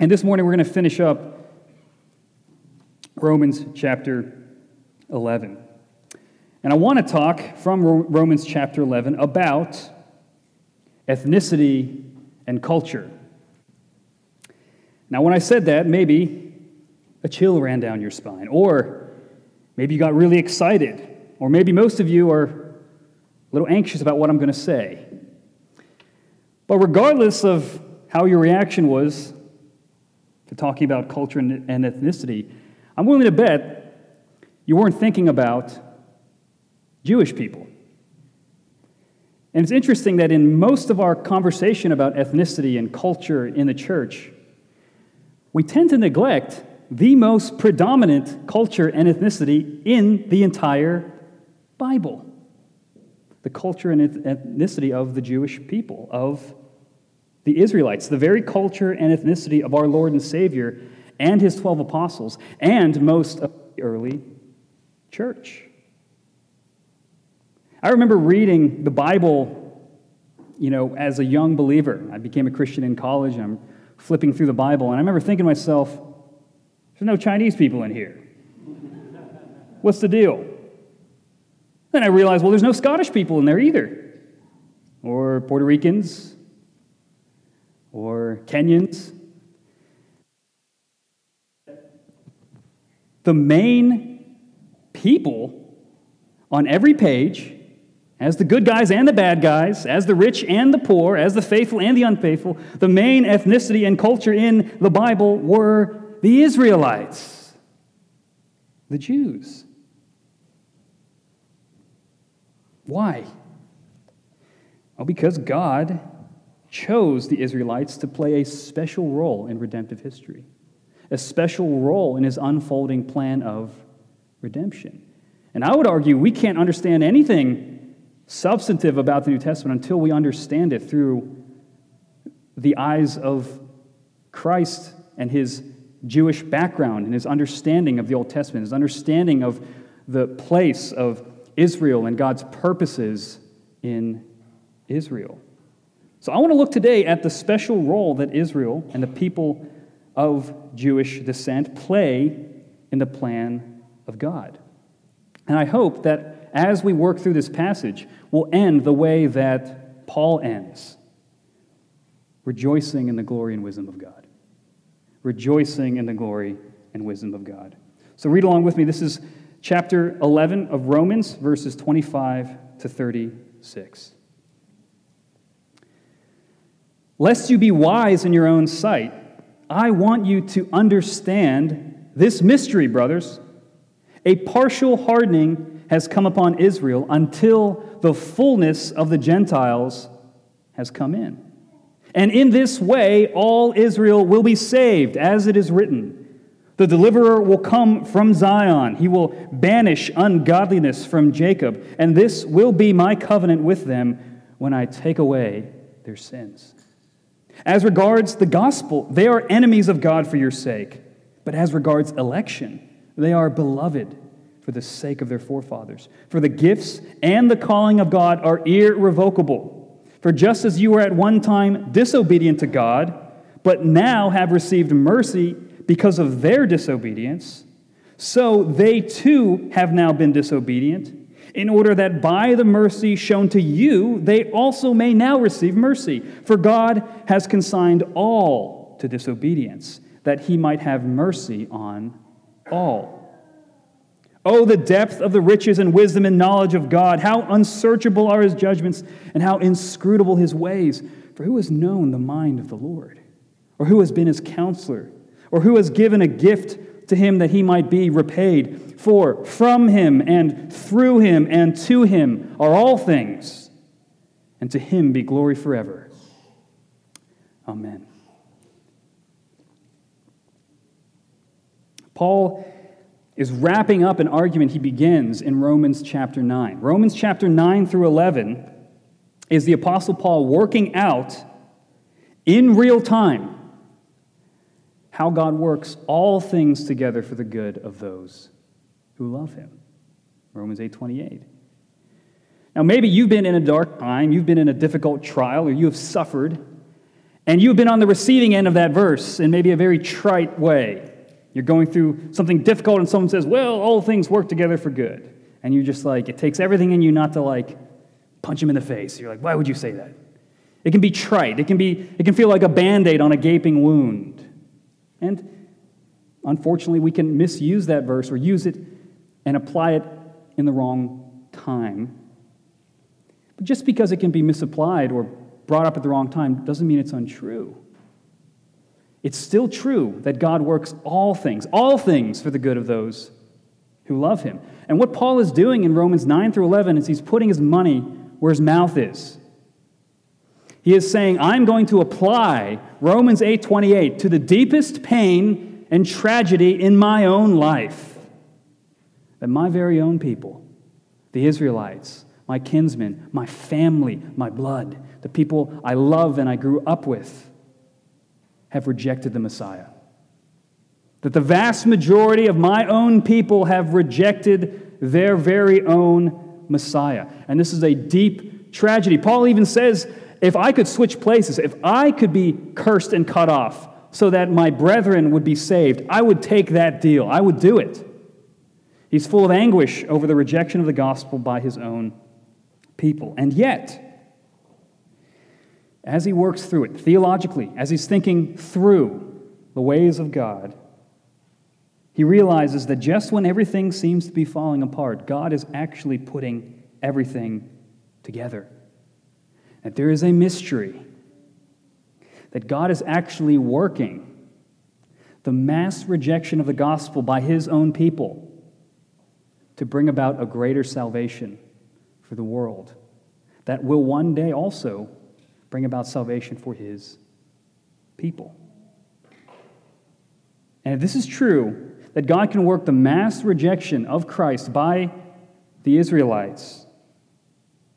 And this morning we're going to finish up Romans chapter 11. And I want to talk from Romans chapter 11 about ethnicity and culture. Now, when I said that, maybe a chill ran down your spine, or maybe you got really excited, or maybe most of you are a little anxious about what I'm going to say. But regardless of how your reaction was to talking about culture and ethnicity, I'm willing to bet you weren't thinking about Jewish people. And it's interesting that in most of our conversation about ethnicity and culture in the church, we tend to neglect the most predominant culture and ethnicity in the entire Bible the culture and ethnicity of the Jewish people, of the Israelites, the very culture and ethnicity of our Lord and Savior and his 12 apostles, and most of the early church. I remember reading the Bible, you know, as a young believer. I became a Christian in college, and I'm flipping through the Bible, and I remember thinking to myself, there's no Chinese people in here. What's the deal? Then I realized, well, there's no Scottish people in there either, or Puerto Ricans, or Kenyans. The main people on every page, as the good guys and the bad guys, as the rich and the poor, as the faithful and the unfaithful, the main ethnicity and culture in the Bible were the Israelites, the Jews. Why? Well, because God chose the Israelites to play a special role in redemptive history, a special role in his unfolding plan of redemption. And I would argue we can't understand anything substantive about the New Testament until we understand it through the eyes of Christ and his Jewish background and his understanding of the Old Testament, his understanding of the place of Israel and God's purposes in Israel. So I want to look today at the special role that Israel and the people of Jewish descent play in the plan of God. And I hope that as we work through this passage, we'll end the way that Paul ends rejoicing in the glory and wisdom of God. Rejoicing in the glory and wisdom of God. So read along with me. This is chapter 11 of Romans, verses 25 to 36. Lest you be wise in your own sight, I want you to understand this mystery, brothers. A partial hardening has come upon Israel until the fullness of the Gentiles has come in. And in this way, all Israel will be saved, as it is written. The deliverer will come from Zion. He will banish ungodliness from Jacob. And this will be my covenant with them when I take away their sins. As regards the gospel, they are enemies of God for your sake. But as regards election, they are beloved for the sake of their forefathers. For the gifts and the calling of God are irrevocable. For just as you were at one time disobedient to God, but now have received mercy because of their disobedience, so they too have now been disobedient in order that by the mercy shown to you, they also may now receive mercy. For God has consigned all to disobedience, that he might have mercy on all. Oh, the depth of the riches and wisdom and knowledge of God! How unsearchable are his judgments, and how inscrutable his ways! For who has known the mind of the Lord? Or who has been his counselor? Or who has given a gift to him that he might be repaid. For from him and through him and to him are all things, and to him be glory forever. Amen. Paul is wrapping up an argument he begins in Romans chapter 9. Romans chapter 9 through 11 is the Apostle Paul working out in real time how God works all things together for the good of those who love him. Romans 8:28. Now maybe you've been in a dark time, you've been in a difficult trial or you have suffered And you've been on the receiving end of that verse in maybe a very trite way. You're going through something difficult, and someone says, Well, all things work together for good. And you're just like, it takes everything in you not to like punch him in the face. You're like, Why would you say that? It can be trite. It can, be, it can feel like a band aid on a gaping wound. And unfortunately, we can misuse that verse or use it and apply it in the wrong time. But just because it can be misapplied or brought up at the wrong time doesn't mean it's untrue. It's still true that God works all things, all things for the good of those who love him. And what Paul is doing in Romans 9 through 11 is he's putting his money where his mouth is. He is saying, I'm going to apply Romans 8:28 to the deepest pain and tragedy in my own life. That my very own people, the Israelites, my kinsmen, my family, my blood, the people I love and I grew up with, have rejected the Messiah. That the vast majority of my own people have rejected their very own Messiah. And this is a deep tragedy. Paul even says if I could switch places, if I could be cursed and cut off so that my brethren would be saved, I would take that deal. I would do it. He's full of anguish over the rejection of the gospel by his own people. And yet, as he works through it theologically, as he's thinking through the ways of God, he realizes that just when everything seems to be falling apart, God is actually putting everything together that there is a mystery, that God is actually working the mass rejection of the gospel by his own people to bring about a greater salvation for the world that will one day also bring about salvation for his people. And if this is true, that God can work the mass rejection of Christ by the Israelites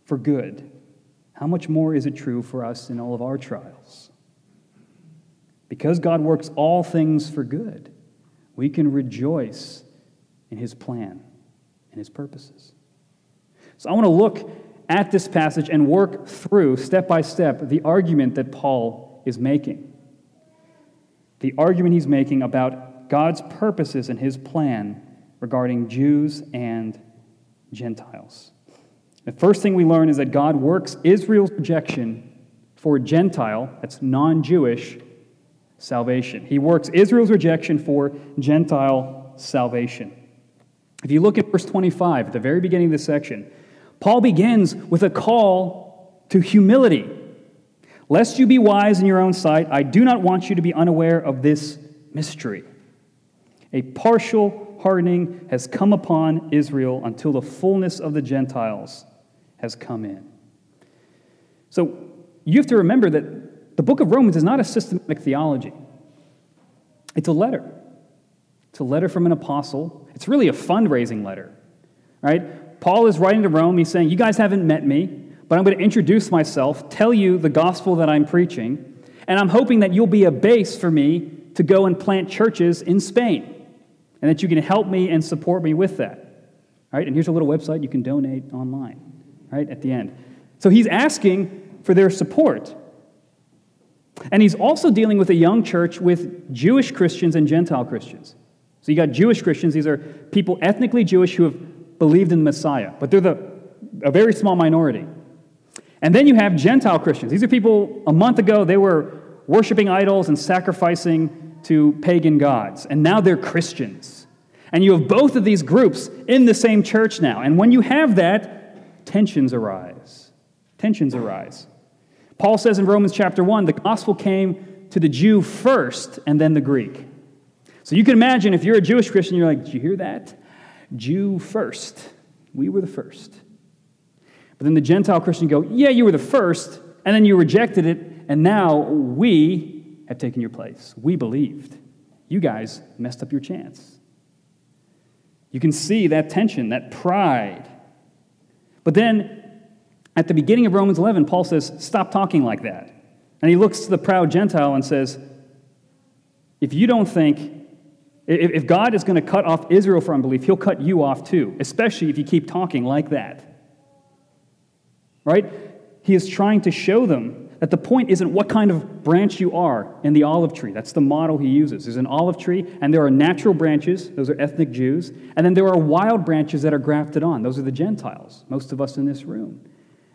for good, how much more is it true for us in all of our trials? Because God works all things for good, we can rejoice in His plan and His purposes. So I want to look at this passage and work through, step by step, the argument that Paul is making. The argument he's making about God's purposes and his plan regarding Jews and Gentiles. The first thing we learn is that God works Israel's rejection for Gentile, that's non Jewish, salvation. He works Israel's rejection for Gentile salvation. If you look at verse 25, at the very beginning of this section, Paul begins with a call to humility. Lest you be wise in your own sight, I do not want you to be unaware of this mystery. A partial hardening has come upon Israel until the fullness of the Gentiles has come in. So you have to remember that the book of Romans is not a systematic theology, it's a letter. It's a letter from an apostle. It's really a fundraising letter, right? Paul is writing to Rome. He's saying, You guys haven't met me, but I'm going to introduce myself, tell you the gospel that I'm preaching, and I'm hoping that you'll be a base for me to go and plant churches in Spain, and that you can help me and support me with that. All right, and here's a little website you can donate online right, at the end. So he's asking for their support. And he's also dealing with a young church with Jewish Christians and Gentile Christians. So you got Jewish Christians, these are people ethnically Jewish who have believed in the Messiah, but they're the, a very small minority. And then you have Gentile Christians. These are people, a month ago, they were worshiping idols and sacrificing to pagan gods, and now they're Christians. And you have both of these groups in the same church now. And when you have that, tensions arise. Tensions arise. Paul says in Romans chapter 1 the gospel came to the Jew first and then the Greek. So you can imagine if you're a Jewish Christian, you're like, Did you hear that? Jew first. We were the first. But then the Gentile Christian go, Yeah, you were the first, and then you rejected it, and now we have taken your place. We believed. You guys messed up your chance. You can see that tension, that pride but then at the beginning of Romans 11, Paul says, Stop talking like that. And he looks to the proud Gentile and says, If you don't think, if God is going to cut off Israel for unbelief, he'll cut you off too, especially if you keep talking like that. Right? He is trying to show them that the point isn't what kind of branch you are in the olive tree. That's the model he uses. There's an olive tree, and there are natural branches, those are ethnic Jews, and then there are wild branches that are grafted on. Those are the Gentiles, most of us in this room.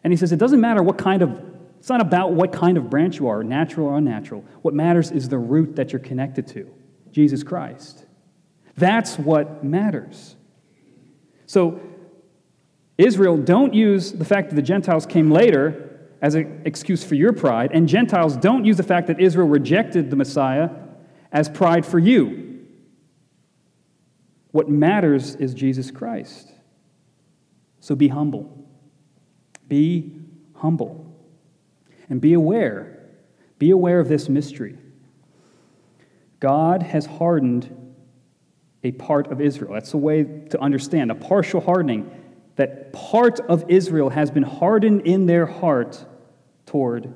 And he says it doesn't matter what kind of, it's not about what kind of branch you are, natural or unnatural. What matters is the root that you're connected to, Jesus Christ. That's what matters. So, Israel, don't use the fact that the Gentiles came later as an excuse for your pride, and Gentiles don't use the fact that Israel rejected the Messiah as pride for you. What matters is Jesus Christ. So be humble. Be humble. And be aware. Be aware of this mystery. God has hardened a part of Israel. That's a way to understand a partial hardening that part of Israel has been hardened in their heart toward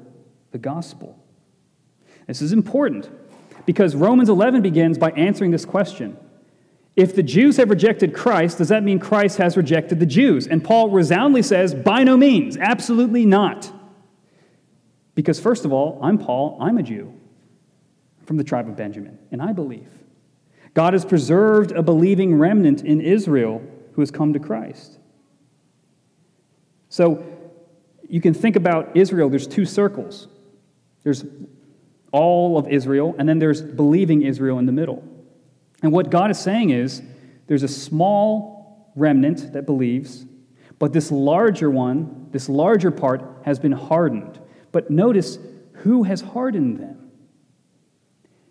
the gospel. This is important because Romans 11 begins by answering this question. If the Jews have rejected Christ, does that mean Christ has rejected the Jews? And Paul resoundingly says, by no means, absolutely not. Because, first of all, I'm Paul, I'm a Jew from the tribe of Benjamin, and I believe. God has preserved a believing remnant in Israel who has come to Christ. So you can think about Israel, there's two circles. There's all of Israel, and then there's believing Israel in the middle. And what God is saying is there's a small remnant that believes, but this larger one, this larger part, has been hardened. But notice who has hardened them?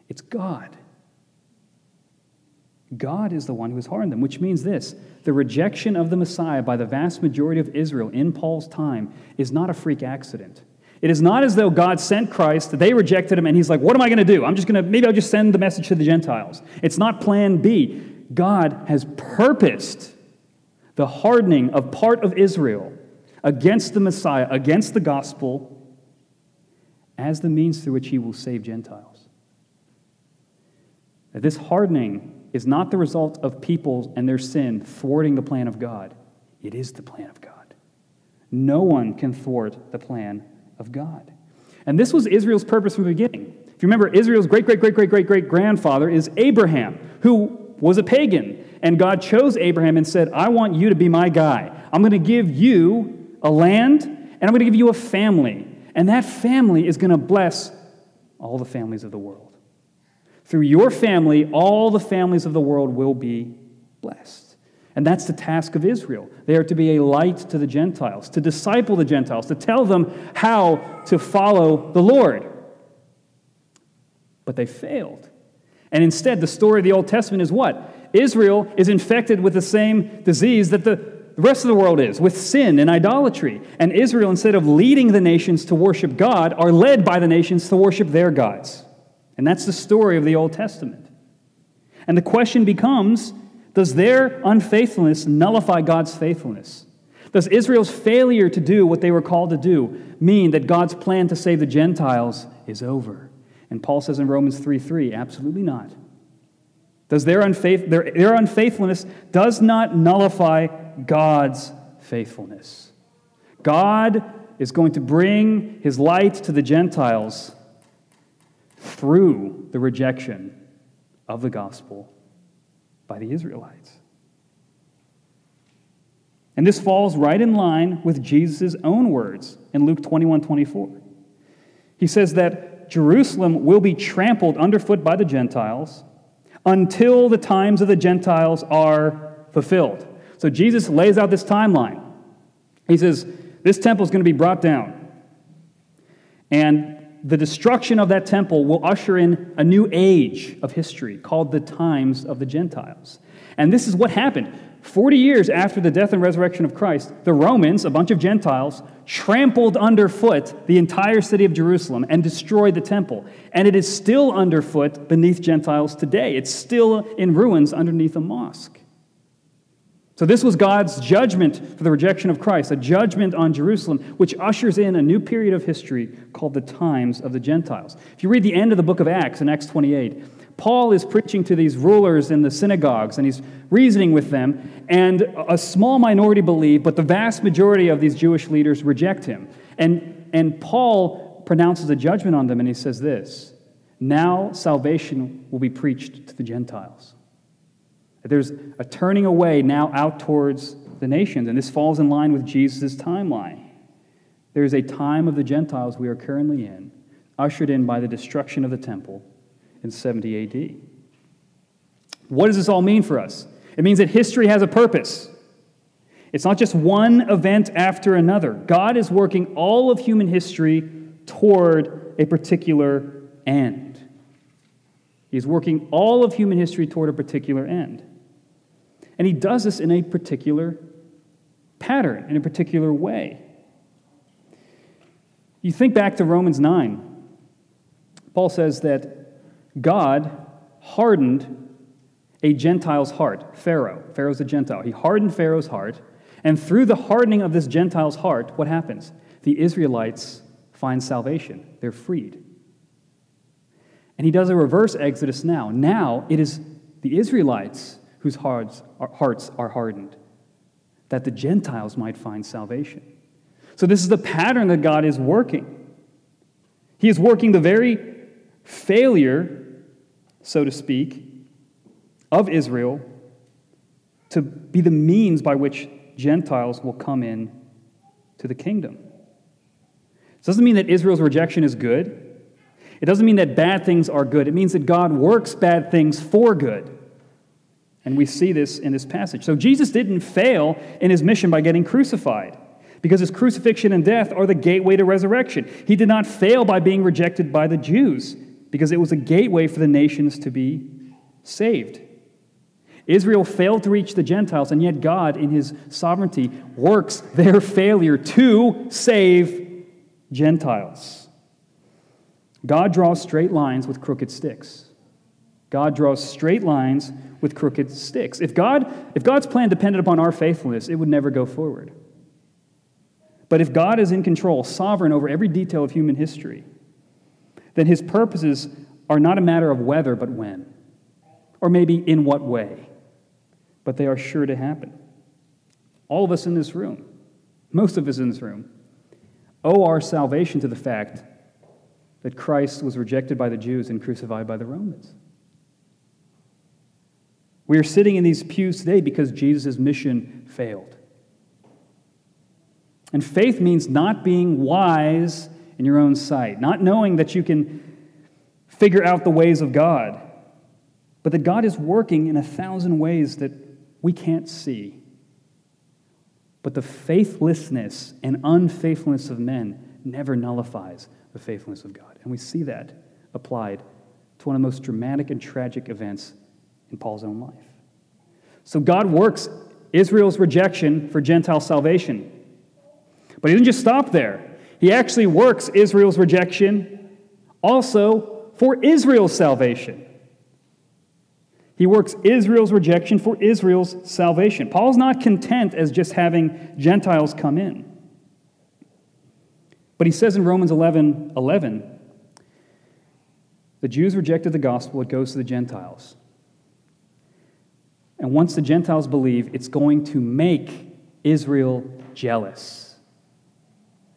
It's God. God is the one who has hardened them, which means this the rejection of the Messiah by the vast majority of Israel in Paul's time is not a freak accident. It is not as though God sent Christ, they rejected him, and he's like, What am I going to do? I'm just going to, maybe I'll just send the message to the Gentiles. It's not plan B. God has purposed the hardening of part of Israel against the Messiah, against the gospel, as the means through which he will save Gentiles. This hardening is not the result of people and their sin thwarting the plan of God. It is the plan of God. No one can thwart the plan of God. And this was Israel's purpose from the beginning. If you remember, Israel's great, great, great, great, great, great grandfather is Abraham, who was a pagan. And God chose Abraham and said, I want you to be my guy. I'm going to give you a land, and I'm going to give you a family. And that family is going to bless all the families of the world. Through your family, all the families of the world will be blessed. And that's the task of Israel. They are to be a light to the Gentiles, to disciple the Gentiles, to tell them how to follow the Lord. But they failed. And instead, the story of the Old Testament is what? Israel is infected with the same disease that the rest of the world is, with sin and idolatry. And Israel, instead of leading the nations to worship God, are led by the nations to worship their gods. And that's the story of the Old Testament. And the question becomes does their unfaithfulness nullify God's faithfulness? Does Israel's failure to do what they were called to do mean that God's plan to save the Gentiles is over? And Paul says in Romans 3 3, absolutely not. Does their, unfaith, their, their unfaithfulness does not nullify God's faithfulness. God is going to bring his light to the Gentiles through the rejection of the gospel by the Israelites. And this falls right in line with Jesus' own words in Luke 21 24. He says that Jerusalem will be trampled underfoot by the Gentiles until the times of the Gentiles are fulfilled. So Jesus lays out this timeline. He says, This temple is going to be brought down. And the destruction of that temple will usher in a new age of history called the times of the Gentiles. And this is what happened. 40 years after the death and resurrection of Christ, the Romans, a bunch of Gentiles, trampled underfoot the entire city of Jerusalem and destroyed the temple. And it is still underfoot beneath Gentiles today. It's still in ruins underneath a mosque. So, this was God's judgment for the rejection of Christ, a judgment on Jerusalem, which ushers in a new period of history called the times of the Gentiles. If you read the end of the book of Acts in Acts 28, Paul is preaching to these rulers in the synagogues and he's reasoning with them, and a small minority believe, but the vast majority of these Jewish leaders reject him. And, and Paul pronounces a judgment on them, and he says this Now salvation will be preached to the Gentiles. There's a turning away now out towards the nations, and this falls in line with Jesus' timeline. There is a time of the Gentiles we are currently in, ushered in by the destruction of the temple in 70 AD. What does this all mean for us? It means that history has a purpose. It's not just one event after another. God is working all of human history toward a particular end. He's working all of human history toward a particular end. And he does this in a particular pattern, in a particular way. You think back to Romans 9. Paul says that God hardened a Gentile's heart, Pharaoh. Pharaoh's a Gentile. He hardened Pharaoh's heart, and through the hardening of this Gentile's heart, what happens? The Israelites find salvation. They're freed. And he does a reverse exodus now. Now it is the Israelites whose hearts are, hardened, that the Gentiles might find salvation. So, this is the pattern that God is working. He is working the very failure, so to speak, of Israel to be the means by which Gentiles will come in to the kingdom. This doesn't mean that Israel's rejection is good. It doesn't mean that bad things are good. It means that God works bad things for good. And we see this in this passage. So Jesus didn't fail in his mission by getting crucified because his crucifixion and death are the gateway to resurrection. He did not fail by being rejected by the Jews because it was a gateway for the nations to be saved. Israel failed to reach the Gentiles, and yet God, in his sovereignty, works their failure to save Gentiles. God draws straight lines with crooked sticks. God draws straight lines with crooked sticks. If, God, if God's plan depended upon our faithfulness, it would never go forward. But if God is in control, sovereign over every detail of human history, then his purposes are not a matter of whether, but when, or maybe in what way, but they are sure to happen. All of us in this room, most of us in this room, owe our salvation to the fact that Christ was rejected by the Jews and crucified by the Romans. We are sitting in these pews today because Jesus' mission failed. And faith means not being wise in your own sight, not knowing that you can figure out the ways of God, but that God is working in a thousand ways that we can't see. But the faithlessness and unfaithfulness of men never nullifies the faithfulness of God. And we see that applied to one of the most dramatic and tragic events in Paul's own life. So God works Israel's rejection for Gentile salvation but he didn't just stop there. He actually works Israel's rejection also for Israel's salvation. He works Israel's rejection for Israel's salvation. Paul's not content as just having Gentiles come in. But he says in Romans 11 11, the Jews rejected the gospel, it goes to the Gentiles. And once the Gentiles believe, it's going to make Israel jealous.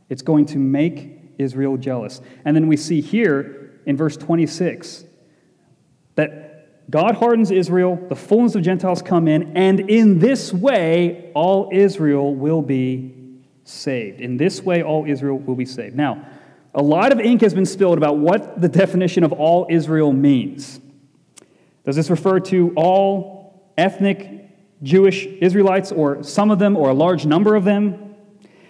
It's going to make Israel jealous. And then we see here in verse 26 that God hardens Israel, the fullness of Gentiles come in, and in this way all Israel will be saved. In this way all Israel will be saved. Now, a lot of ink has been spilled about what the definition of all Israel means. Does this refer to all ethnic Jewish Israelites, or some of them, or a large number of them?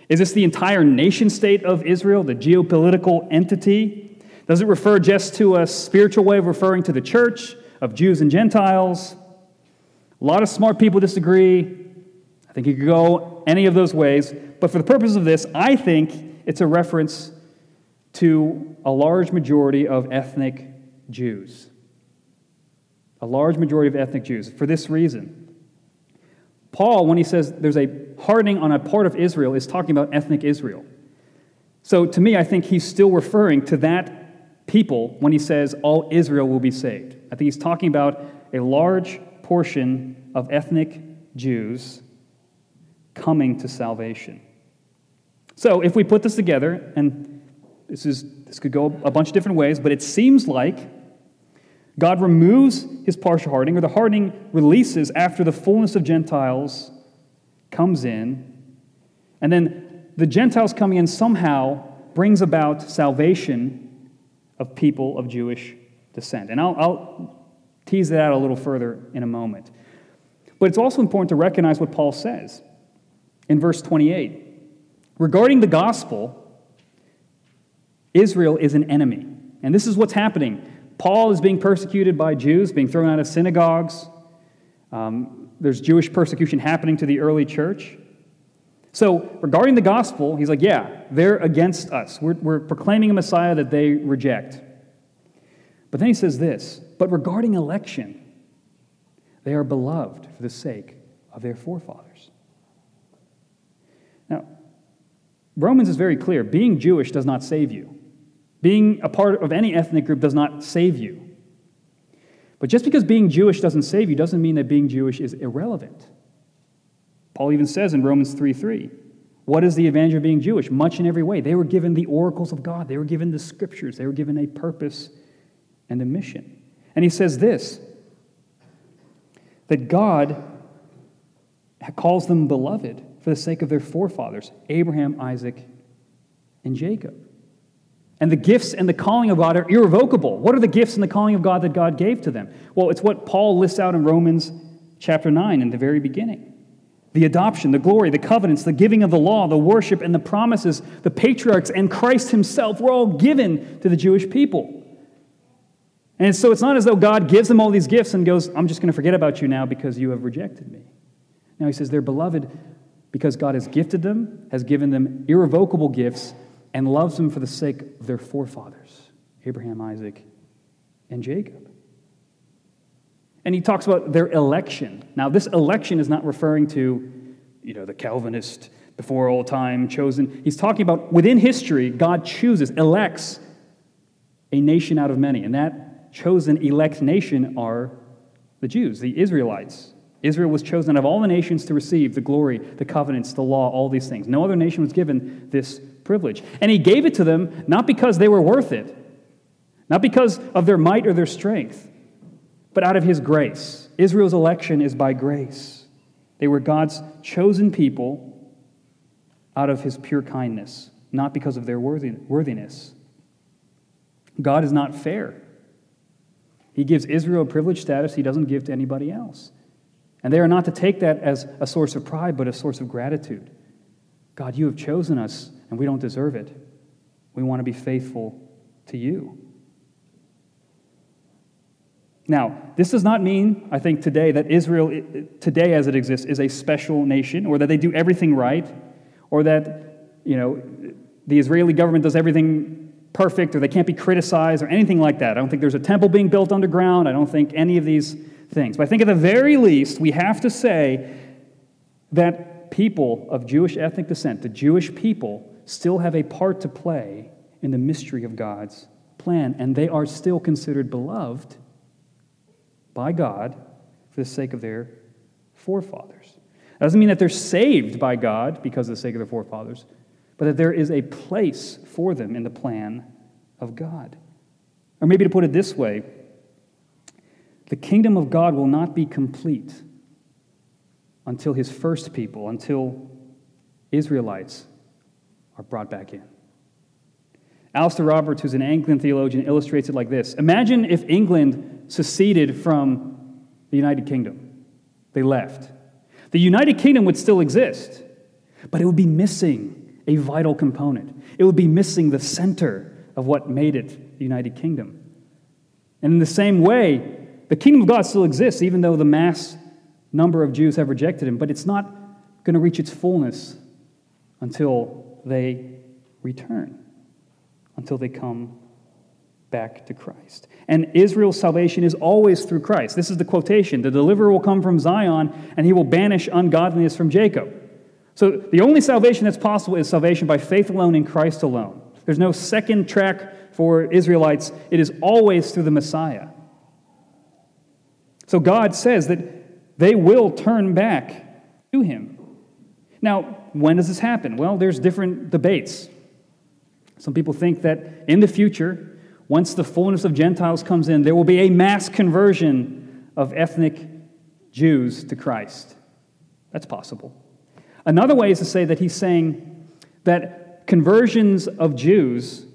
Is this the entire nation state of Israel, the geopolitical entity? Does it refer just to a spiritual way of referring to the church, of Jews and Gentiles? A lot of smart people disagree. I think you could go any of those ways. But for the purpose of this, I think it's a reference to a large majority of ethnic Jews. A large majority of ethnic Jews. For this reason, Paul, when he says there's a hardening on a part of Israel, is talking about ethnic Israel. So to me, I think he's still referring to that people when he says all Israel will be saved. I think he's talking about a large portion of ethnic Jews coming to salvation. So if we put this together, and This, is, this could go a bunch of different ways, but it seems like God removes his partial hardening, or the hardening releases after the fullness of Gentiles comes in. And then the Gentiles coming in somehow brings about salvation of people of Jewish descent. And I'll, I'll tease that out a little further in a moment. But it's also important to recognize what Paul says in verse 28. Regarding the gospel, Israel is an enemy. And this is what's happening. Paul is being persecuted by Jews, being thrown out of synagogues. Um, there's Jewish persecution happening to the early church. So, regarding the gospel, he's like, yeah, they're against us. We're, we're proclaiming a Messiah that they reject. But then he says this But regarding election, they are beloved for the sake of their forefathers. Now, Romans is very clear being Jewish does not save you. Being a part of any ethnic group does not save you. But just because being Jewish doesn't save you doesn't mean that being Jewish is irrelevant. Paul even says in Romans 3 3, what is the advantage of being Jewish? Much in every way. They were given the oracles of God, they were given the scriptures, they were given a purpose and a mission. And he says this that God calls them beloved for the sake of their forefathers, Abraham, Isaac, and Jacob. And the gifts and the calling of God are irrevocable. What are the gifts and the calling of God that God gave to them? Well, it's what Paul lists out in Romans chapter 9 in the very beginning the adoption, the glory, the covenants, the giving of the law, the worship, and the promises, the patriarchs, and Christ himself were all given to the Jewish people. And so it's not as though God gives them all these gifts and goes, I'm just going to forget about you now because you have rejected me. Now he says they're beloved because God has gifted them, has given them irrevocable gifts, and loves them for the sake of their forefathers, Abraham, Isaac, and Jacob. And he talks about their election. Now, this election is not referring to, you know, the Calvinist before all time chosen. He's talking about within history, God chooses, elects a nation out of many. And that chosen elect nation are the Jews, the Israelites. Israel was chosen out of all the nations to receive the glory, the covenants, the law, all these things. No other nation was given this privilege. And he gave it to them not because they were worth it, not because of their might or their strength, but out of his grace. Israel's election is by grace. They were God's chosen people out of his pure kindness, not because of their worthiness. God is not fair. He gives Israel a privileged status he doesn't give to anybody else. And they are not to take that as a source of pride, but a source of gratitude. God, you have chosen us, and we don't deserve it. We want to be faithful to you. Now, this does not mean, I think, today that Israel, today as it exists, is a special nation, or that they do everything right, or that, you know, the Israeli government does everything perfect, or they can't be criticized, or anything like that. I don't think there's a temple being built underground. I don't think any of these things. But I think at the very least, we have to say that people of Jewish ethnic descent, the Jewish people, still have a part to play in the mystery of God's plan, and they are still considered beloved by God for the sake of their forefathers. That doesn't mean that they're saved by God because of the sake of their forefathers, but that there is a place for them in the plan of God. Or maybe to put it this way, the kingdom of God will not be complete until his first people, until Israelites are brought back in. Alastair Roberts, who's an Anglican theologian, illustrates it like this Imagine if England seceded from the United Kingdom. They left. The United Kingdom would still exist, but it would be missing a vital component. It would be missing the center of what made it the United Kingdom. And in the same way, the kingdom of God still exists, even though the mass number of Jews have rejected him, but it's not going to reach its fullness until they return, until they come back to Christ. And Israel's salvation is always through Christ. This is the quotation The deliverer will come from Zion, and he will banish ungodliness from Jacob. So the only salvation that's possible is salvation by faith alone in Christ alone. There's no second track for Israelites, it is always through the Messiah. So God says that they will turn back to him. Now, when does this happen? Well, there's different debates. Some people think that in the future, once the fullness of Gentiles comes in, there will be a mass conversion of ethnic Jews to Christ. That's possible. Another way is to say that he's saying that conversions of Jews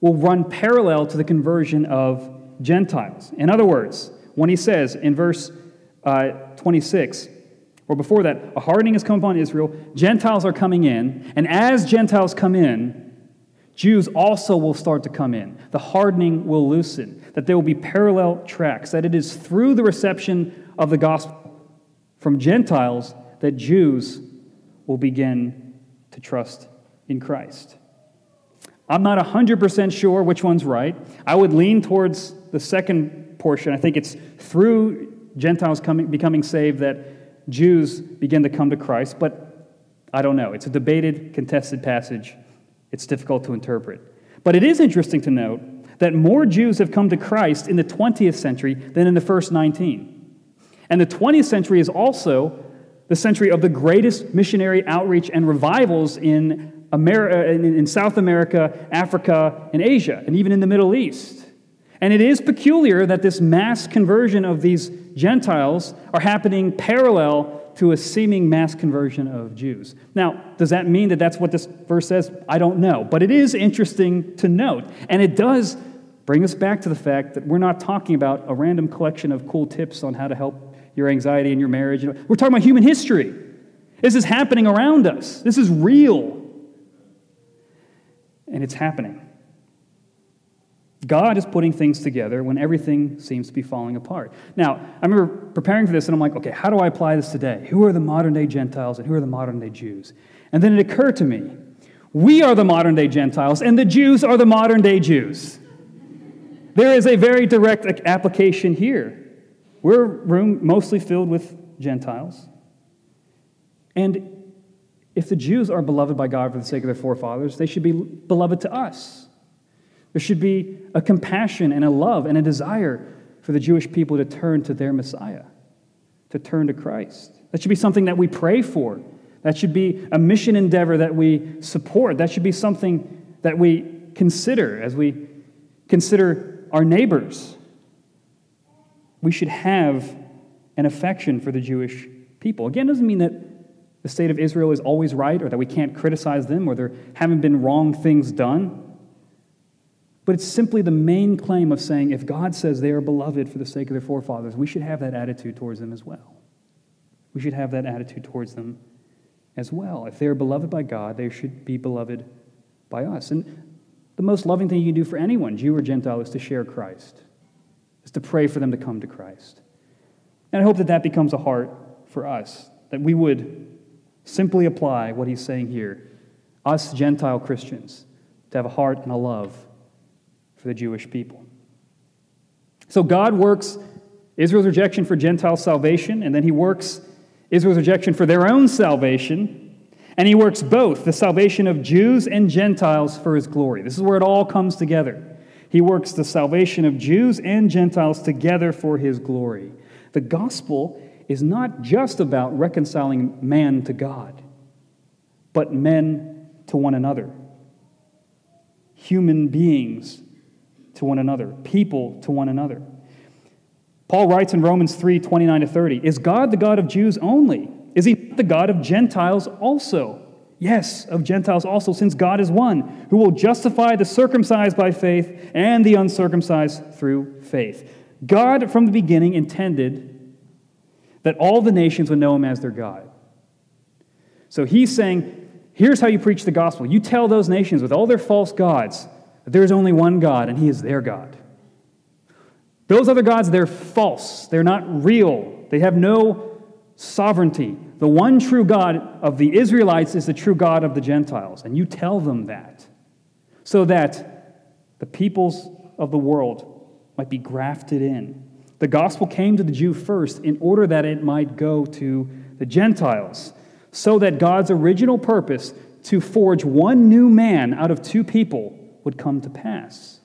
will run parallel to the conversion of Gentiles. In other words, when he says in verse uh, 26, or before that, a hardening has come upon Israel, Gentiles are coming in, and as Gentiles come in, Jews also will start to come in. The hardening will loosen, that there will be parallel tracks, that it is through the reception of the gospel from Gentiles that Jews will begin to trust in Christ. I'm not 100% sure which one's right. I would lean towards the second portion. I think it's through Gentiles coming, becoming saved that Jews begin to come to Christ, but I don't know. It's a debated, contested passage. It's difficult to interpret. But it is interesting to note that more Jews have come to Christ in the 20th century than in the first 19. And the 20th century is also the century of the greatest missionary outreach and revivals in, America, uh, in South America, Africa, and Asia, and even in the Middle East. And it is peculiar that this mass conversion of these Gentiles are happening parallel to a seeming mass conversion of Jews. Now, does that mean that that's what this verse says? I don't know. But it is interesting to note. And it does bring us back to the fact that we're not talking about a random collection of cool tips on how to help your anxiety in your marriage. We're talking about human history. This is happening around us, this is real. And it's happening. God is putting things together when everything seems to be falling apart. Now, I remember preparing for this, and I'm like, okay, how do I apply this today? Who are the modern day Gentiles and who are the modern day Jews? And then it occurred to me we are the modern day Gentiles, and the Jews are the modern day Jews. There is a very direct application here. We're a room mostly filled with Gentiles. And if the Jews are beloved by God for the sake of their forefathers, they should be beloved to us. There should be a compassion and a love and a desire for the Jewish people to turn to their Messiah, to turn to Christ. That should be something that we pray for. That should be a mission endeavor that we support. That should be something that we consider as we consider our neighbors we should have an affection for the Jewish people. Again, doesn't mean that the state of Israel is always right or that we can't criticize them or there haven't been wrong things done. But it's simply the main claim of saying if God says they are beloved for the sake of their forefathers, we should have that attitude towards them as well. We should have that attitude towards them as well. If they are beloved by God, they should be beloved by us. And the most loving thing you can do for anyone, Jew or Gentile, is to share Christ is to pray for them to come to Christ. And I hope that that becomes a heart for us, that we would simply apply what he's saying here, us Gentile Christians, to have a heart and a love for the Jewish people. So God works Israel's rejection for Gentile salvation, and then he works Israel's rejection for their own salvation. And he works both the salvation of Jews and Gentiles for his glory. This is where it all comes together. He works the salvation of Jews and Gentiles together for his glory. The gospel is not just about reconciling man to God, but men to one another, human beings to one another, people to one another. Paul writes in Romans 3 29 to 30 Is God the God of Jews only? Is he the God of Gentiles also? Yes, of Gentiles also, since God is one, who will justify the circumcised by faith and the uncircumcised through faith. God, from the beginning, intended that all the nations would know him as their God. So he's saying, here's how you preach the gospel. You tell those nations with all their false gods that there is only one God, and he is their God. Those other gods, they're false. They're not real. They have no sovereignty. The one true God of the Israelites is the true God of the Gentiles. And you tell them that so that the peoples of the world might be grafted in. The gospel came to the Jew first in order that it might go to the Gentiles, so that God's original purpose to forge one new man out of two people would come to pass.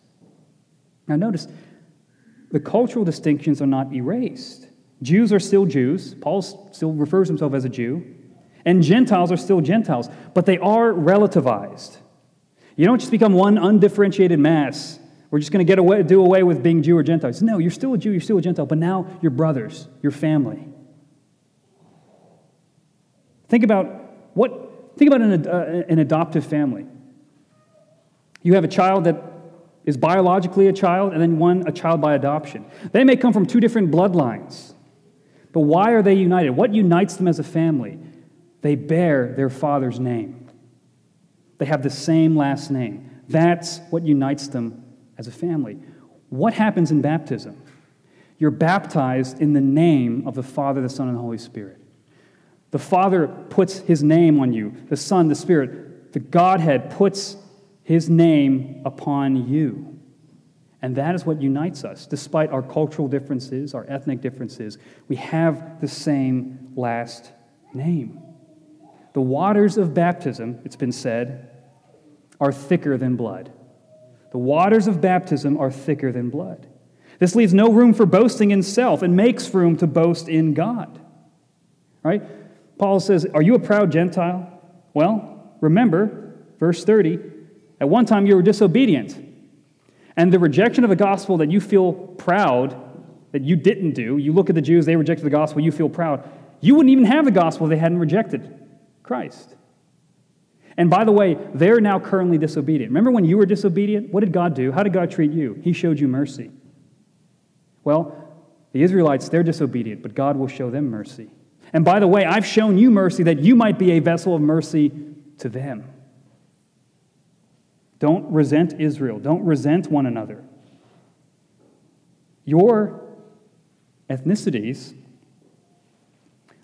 Now, notice the cultural distinctions are not erased. Jews are still Jews. Paul still refers himself as a Jew. And Gentiles are still Gentiles, but they are relativized. You don't just become one undifferentiated mass. We're just going to get away, do away with being Jew or Gentile. No, you're still a Jew, you're still a Gentile, but now you're brothers, your family. Think about what, think about an, uh, an adoptive family. You have a child that is biologically a child, and then one a child by adoption. They may come from two different bloodlines, but why are they united? What unites them as a family? They bear their father's name. They have the same last name. That's what unites them as a family. What happens in baptism? You're baptized in the name of the Father, the Son, and the Holy Spirit. The Father puts his name on you, the Son, the Spirit. The Godhead puts his name upon you. And that is what unites us. Despite our cultural differences, our ethnic differences, we have the same last name. The waters of baptism, it's been said, are thicker than blood. The waters of baptism are thicker than blood. This leaves no room for boasting in self and makes room to boast in God. Right? Paul says, Are you a proud Gentile? Well, remember, verse 30, at one time you were disobedient. And the rejection of the gospel that you feel proud that you didn't do, you look at the Jews, they rejected the gospel, you feel proud. You wouldn't even have the gospel if they hadn't rejected Christ. And by the way, they're now currently disobedient. Remember when you were disobedient? What did God do? How did God treat you? He showed you mercy. Well, the Israelites, they're disobedient, but God will show them mercy. And by the way, I've shown you mercy that you might be a vessel of mercy to them. Don't resent Israel. Don't resent one another. Your ethnicities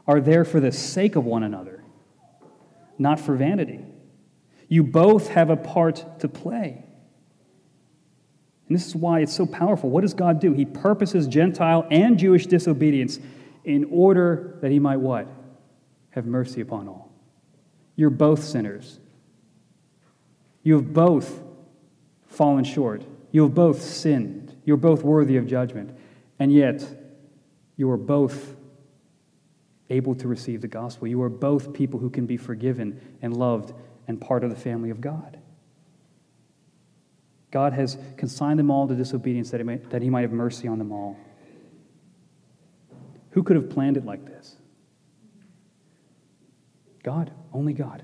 are there for the sake of one another, not for vanity. You both have a part to play. And this is why it's so powerful. What does God do? He purposes Gentile and Jewish disobedience in order that he might what? Have mercy upon all. You're both sinners. You have both fallen short. You have both sinned. You're both worthy of judgment. And yet, you are both able to receive the gospel. You are both people who can be forgiven and loved and part of the family of God. God has consigned them all to disobedience that that he might have mercy on them all. Who could have planned it like this? God, only God.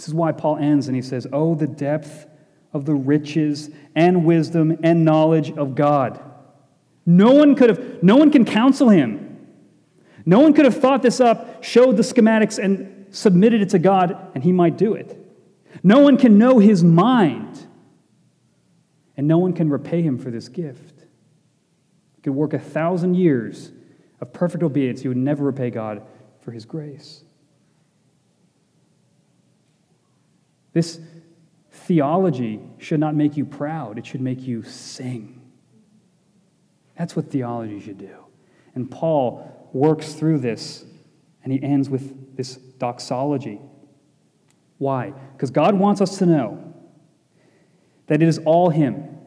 This is why Paul ends and he says, Oh, the depth of the riches and wisdom and knowledge of God. No one could have, no one can counsel him. No one could have thought this up, showed the schematics, and submitted it to God, and he might do it. No one can know his mind, and no one can repay him for this gift. He could work a thousand years of perfect obedience, he would never repay God for his grace. This theology should not make you proud, it should make you sing. That's what theology should do. And Paul works through this, and he ends with this doxology. Why? Because God wants us to know that it is all Him.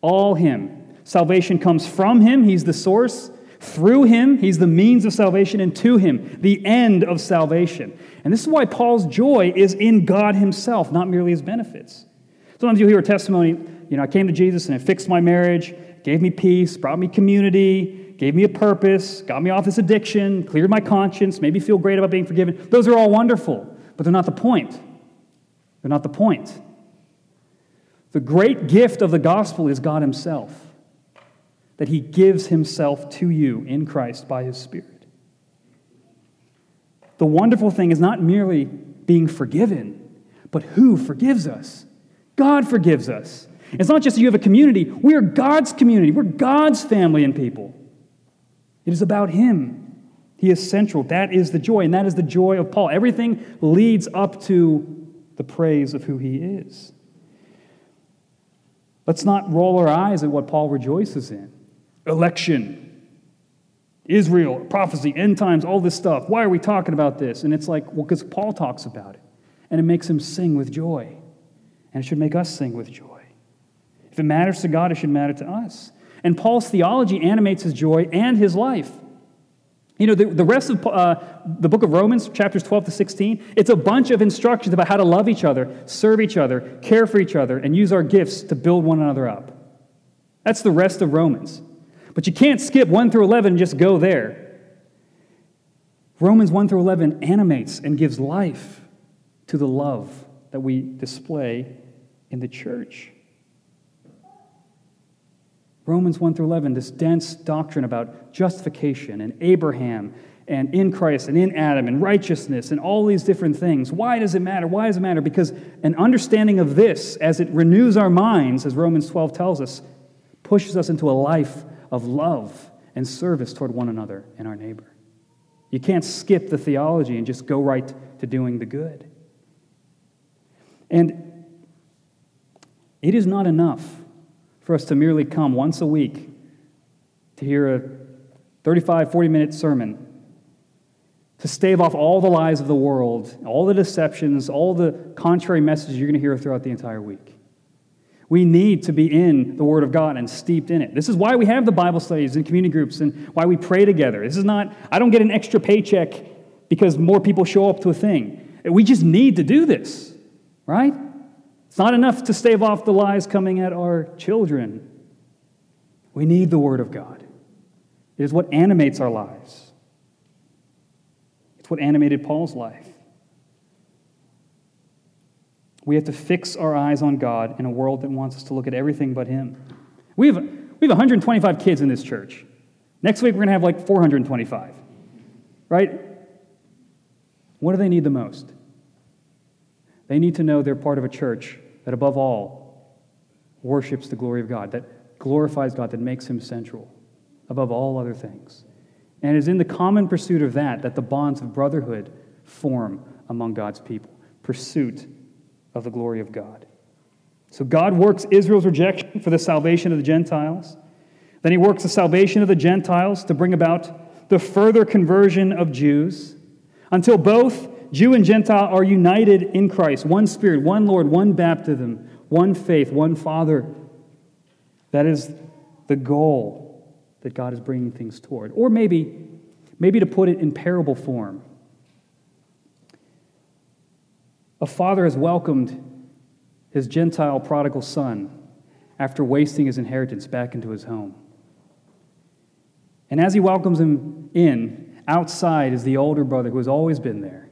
All Him. Salvation comes from Him, He's the source. Through Him, He's the means of salvation, and to Him, the end of salvation. And this is why Paul's joy is in God Himself, not merely His benefits. Sometimes you'll hear a testimony, you know, I came to Jesus and it fixed my marriage, gave me peace, brought me community, gave me a purpose, got me off this addiction, cleared my conscience, made me feel great about being forgiven. Those are all wonderful, but they're not the point. They're not the point. The great gift of the gospel is God Himself, that He gives Himself to you in Christ by His Spirit. The wonderful thing is not merely being forgiven, but who forgives us? God forgives us. It's not just you have a community, we are God's community, we're God's family and people. It is about Him. He is central. That is the joy, and that is the joy of Paul. Everything leads up to the praise of who He is. Let's not roll our eyes at what Paul rejoices in election, Israel, prophecy, end times, all this stuff. Why are we talking about this? And it's like, well, because Paul talks about it, and it makes him sing with joy, and it should make us sing with joy. If it matters to God, it should matter to us. And Paul's theology animates his joy and his life. You know, the, the rest of uh, the book of Romans, chapters 12 to 16, it's a bunch of instructions about how to love each other, serve each other, care for each other, and use our gifts to build one another up. That's the rest of Romans. But you can't skip 1 through 11 and just go there. Romans 1 through 11 animates and gives life to the love that we display in the church. Romans 1 through 11, this dense doctrine about justification and Abraham and in Christ and in Adam and righteousness and all these different things. Why does it matter? Why does it matter? Because an understanding of this, as it renews our minds, as Romans 12 tells us, pushes us into a life of love and service toward one another and our neighbor. You can't skip the theology and just go right to doing the good. And it is not enough for us to merely come once a week to hear a 35, 40 minute sermon, to stave off all the lies of the world, all the deceptions, all the contrary messages you're going to hear throughout the entire week. We need to be in the Word of God and steeped in it. This is why we have the Bible studies and community groups and why we pray together. This is not, I don't get an extra paycheck because more people show up to a thing. We just need to do this, right? It's not enough to stave off the lies coming at our children. We need the Word of God. It is what animates our lives, it's what animated Paul's life. We have to fix our eyes on God in a world that wants us to look at everything but Him. We have, we have 125 kids in this church. Next week, we're going to have like 425. Right? What do they need the most? They need to know they're part of a church that, above all, worships the glory of God, that glorifies God, that makes Him central above all other things. And it is in the common pursuit of that that the bonds of brotherhood form among God's people pursuit of the glory of God. So God works Israel's rejection for the salvation of the Gentiles. Then he works the salvation of the Gentiles to bring about the further conversion of Jews until both Jew and Gentile are united in Christ, one Spirit, one Lord, one baptism, one faith, one Father. That is the goal that God is bringing things toward. Or maybe, maybe to put it in parable form, a father has welcomed his Gentile prodigal son after wasting his inheritance back into his home. And as he welcomes him in, outside is the older brother who has always been there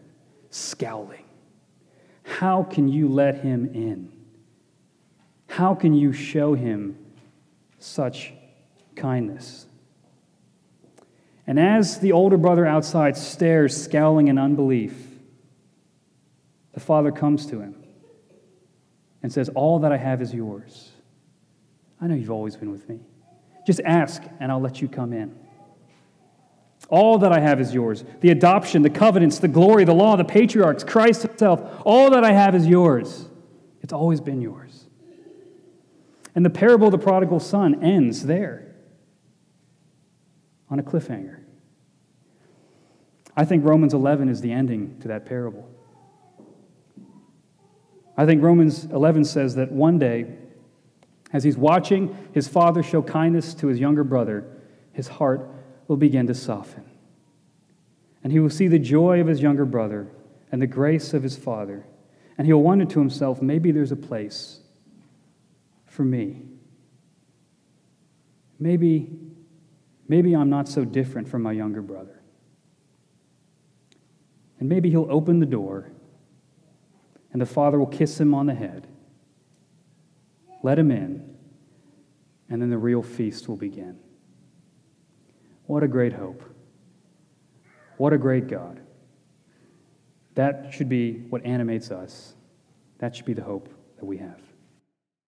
scowling. How can you let him in? How can you show him such kindness? And as the older brother outside stares, scowling in unbelief, the father comes to him and says, All that I have is yours. I know you've always been with me. Just ask, and I'll let you come in. All that I have is yours. The adoption, the covenants, the glory, the law, the patriarchs, Christ himself, all that I have is yours. It's always been yours. And the parable of the prodigal son ends there on a cliffhanger. I think Romans 11 is the ending to that parable. I think Romans 11 says that one day, as he's watching his father show kindness to his younger brother, his heart will begin to soften. And he will see the joy of his younger brother and the grace of his father. And he'll wonder to himself, maybe there's a place for me. Maybe, maybe I'm not so different from my younger brother. And maybe he'll open the door and the father will kiss him on the head, let him in, and then the real feast will begin. What a great hope. What a great God. That should be what animates us. That should be the hope that we have.